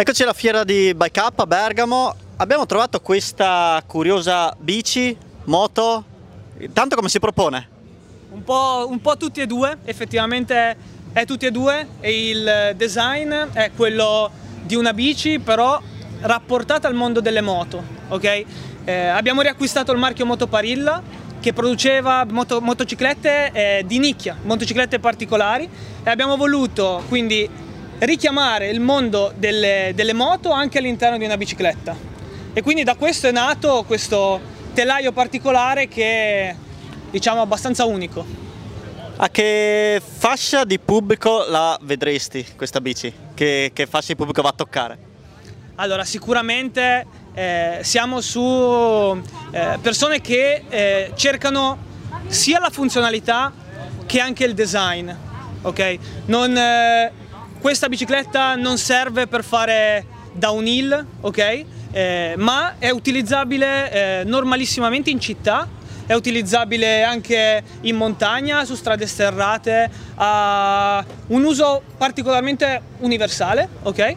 Eccoci alla fiera di Bike Up a Bergamo. Abbiamo trovato questa curiosa bici, moto. Tanto come si propone? Un po', un po' tutti e due, effettivamente è tutti e due e il design è quello di una bici però rapportata al mondo delle moto, ok? Eh, abbiamo riacquistato il marchio Motoparilla che produceva moto, motociclette eh, di nicchia, motociclette particolari e abbiamo voluto quindi richiamare il mondo delle, delle moto anche all'interno di una bicicletta e quindi da questo è nato questo telaio particolare che è diciamo abbastanza unico. A che fascia di pubblico la vedresti questa bici? Che, che fascia di pubblico va a toccare? Allora sicuramente eh, siamo su eh, persone che eh, cercano sia la funzionalità che anche il design. Okay? Non, eh, questa bicicletta non serve per fare downhill, okay? Eh, ma è utilizzabile eh, normalissimamente in città, è utilizzabile anche in montagna, su strade sterrate, ha un uso particolarmente universale, ok?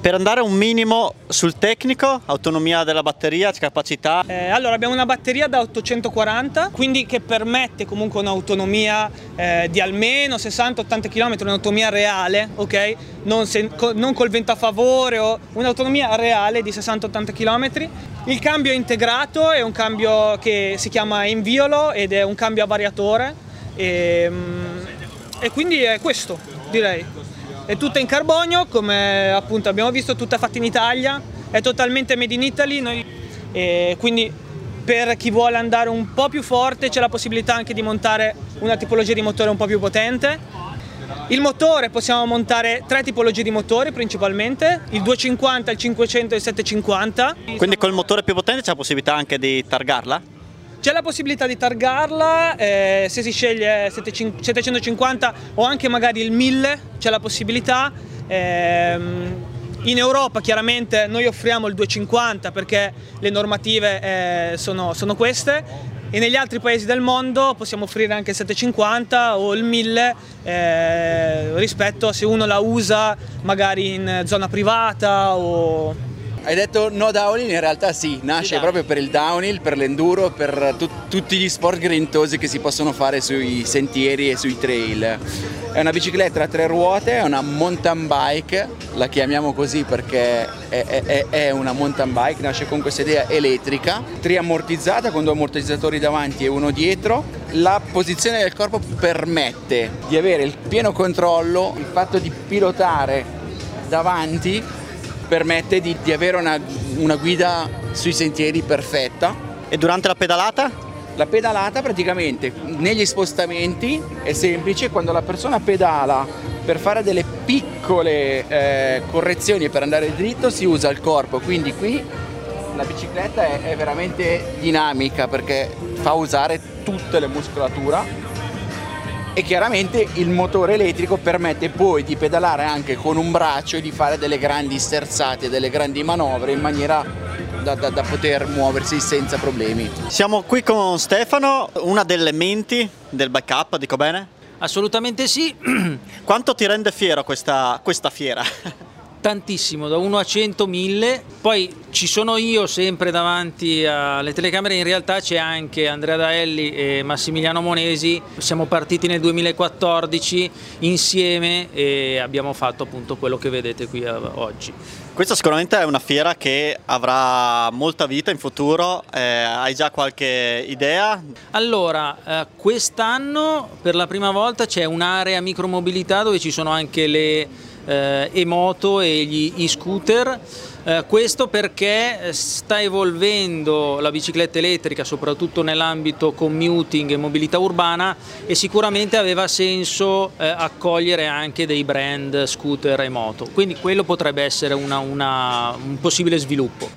Per andare un minimo sul tecnico, autonomia della batteria, capacità? Eh, allora abbiamo una batteria da 840, quindi che permette comunque un'autonomia eh, di almeno 60-80 km, un'autonomia reale, ok? Non, se, non, col vento a favore o un'autonomia reale di 60-80 km. Il cambio è integrato, è un cambio che si chiama inviolo ed è un cambio a variatore e, mm, e quindi è questo direi è tutta in carbonio come appunto abbiamo visto tutta fatta in Italia è totalmente made in Italy noi, quindi per chi vuole andare un po' più forte c'è la possibilità anche di montare una tipologia di motore un po' più potente il motore possiamo montare tre tipologie di motori principalmente, il 250, il 500 e il 750. Quindi col motore più potente c'è la possibilità anche di targarla? C'è la possibilità di targarla, eh, se si sceglie 750 o anche magari il 1000 c'è la possibilità. Eh, in Europa chiaramente noi offriamo il 250 perché le normative eh, sono, sono, queste e negli altri paesi del mondo possiamo offrire anche il 750 o il 1000 eh, rispetto a se uno la usa magari in zona privata o hai detto no downhill, in realtà sì, nasce sì, proprio per il downhill, per l'enduro, per tu tutti gli sport grintosi che si possono fare sui sentieri e sui trail. È una bicicletta a tre ruote, è una mountain bike, la chiamiamo così perché è, è, è una mountain bike, nasce con questa idea elettrica, triammortizzata con due ammortizzatori davanti e uno dietro. La posizione del corpo permette di avere il pieno controllo, il fatto di pilotare davanti permette di, di avere una, una guida sui sentieri perfetta. E durante la pedalata? La pedalata praticamente negli spostamenti è semplice, quando la persona pedala per fare delle piccole eh, correzioni e per andare dritto si usa il corpo, quindi qui la bicicletta è, è veramente dinamica perché fa usare tutte le muscolature e chiaramente il motore elettrico permette poi di pedalare anche con un braccio e di fare delle grandi sterzate, delle grandi manovre in maniera da, da, da, poter muoversi senza problemi. Siamo qui con Stefano, una delle menti del backup, dico bene? Assolutamente sì. Quanto ti rende fiero questa, questa fiera? tantissimo, da 1 a 100, 1000. Poi ci sono io sempre davanti alle telecamere, in realtà c'è anche Andrea Daelli e Massimiliano Monesi. Siamo partiti nel 2014 insieme e abbiamo fatto appunto quello che vedete qui eh, oggi. Questa sicuramente è una fiera che avrà molta vita in futuro, eh, hai già qualche idea? Allora, eh, quest'anno per la prima volta c'è un'area micromobilità dove ci sono anche le eh, e-moto e gli e-scooter. Eh, questo perché sta evolvendo la bicicletta elettrica soprattutto nell'ambito commuting e mobilità urbana e sicuramente aveva senso eh, accogliere anche dei brand scooter e moto, quindi quello potrebbe essere una, una, un possibile sviluppo.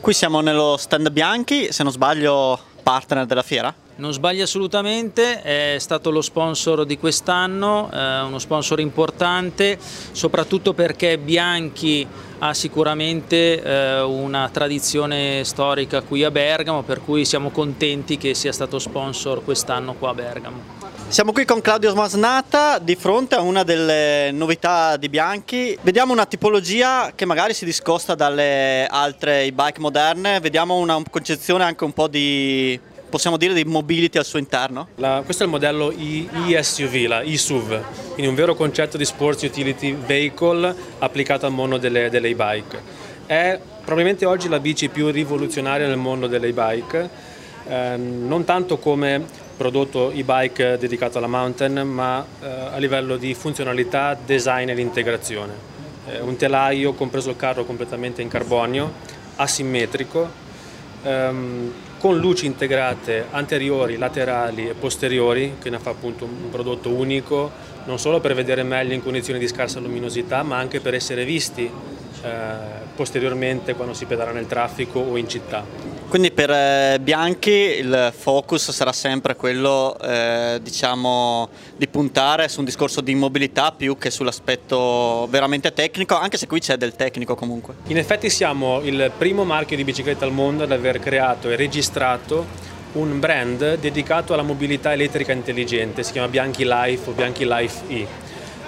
Qui siamo nello stand Bianchi, se non sbaglio partner della fiera? Non sbaglia assolutamente, è stato lo sponsor di quest'anno, eh, uno sponsor importante, soprattutto perché Bianchi ha sicuramente eh, una tradizione storica qui a Bergamo, per cui siamo contenti che sia stato sponsor quest'anno qua a Bergamo. Siamo qui con Claudio Smasnata di fronte a una delle novità di Bianchi. Vediamo una tipologia che magari si discosta dalle altre e-bike moderne, vediamo una concezione anche un po' di possiamo dire di mobility al suo interno? La, questo è il modello e-SUV, la e-SUV, quindi un vero concetto di sports utility vehicle applicato al mondo delle, delle e-bike. È probabilmente oggi la bici più rivoluzionaria nel mondo delle e-bike, eh, non tanto come prodotto e-bike dedicato alla mountain, ma eh, a livello di funzionalità, design ed integrazione. Eh, un telaio compreso il carro completamente in carbonio, asimmetrico, ehm, con luci integrate anteriori, laterali e posteriori, che ne fa appunto un prodotto unico, non solo per vedere meglio in condizioni di scarsa luminosità, ma anche per essere visti eh, posteriormente quando si pedala nel traffico o in città. Quindi per eh, Bianchi il focus sarà sempre quello eh, diciamo, di puntare su un discorso di mobilità più che sull'aspetto veramente tecnico, anche se qui c'è del tecnico comunque. In effetti siamo il primo marchio di bicicletta al mondo ad aver creato e registrato un brand dedicato alla mobilità elettrica intelligente, si chiama Bianchi Life o Bianchi Life E.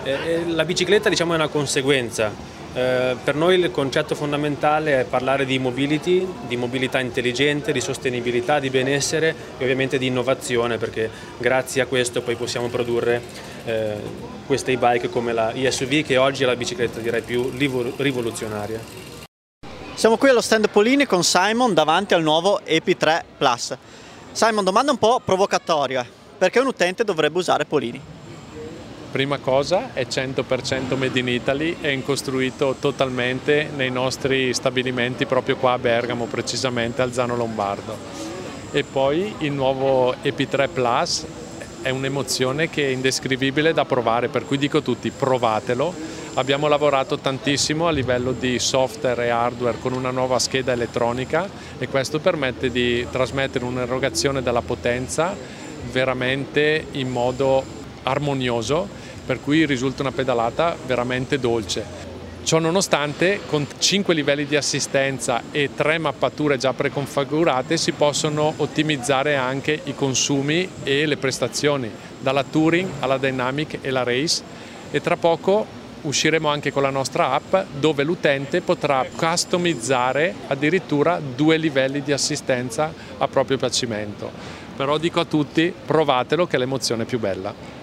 Eh, la bicicletta diciamo, è una conseguenza eh, per noi il concetto fondamentale è parlare di mobility, di mobilità intelligente, di sostenibilità, di benessere e ovviamente di innovazione perché grazie a questo poi possiamo produrre eh, queste e-bike come la ESUV che oggi è la bicicletta direi più rivoluzionaria. Siamo qui allo stand Polini con Simon davanti al nuovo EP3 Plus. Simon, domanda un po' provocatoria, perché un utente dovrebbe usare Polini? Prima cosa è 100% made in Italy, è costruito totalmente nei nostri stabilimenti proprio qua a Bergamo, precisamente al Zano Lombardo. E poi il nuovo EP3 Plus è un'emozione che è indescrivibile da provare, per cui dico a tutti provatelo. Abbiamo lavorato tantissimo a livello di software e hardware con una nuova scheda elettronica e questo permette di trasmettere un'erogazione della potenza veramente in modo armonioso per cui risulta una pedalata veramente dolce. Ciò nonostante, con 5 livelli di assistenza e 3 mappature già preconfigurate si possono ottimizzare anche i consumi e le prestazioni, dalla Touring alla Dynamic e la Race e tra poco usciremo anche con la nostra app dove l'utente potrà customizzare addirittura due livelli di assistenza a proprio piacimento. Però dico a tutti, provatelo che è l'emozione più bella.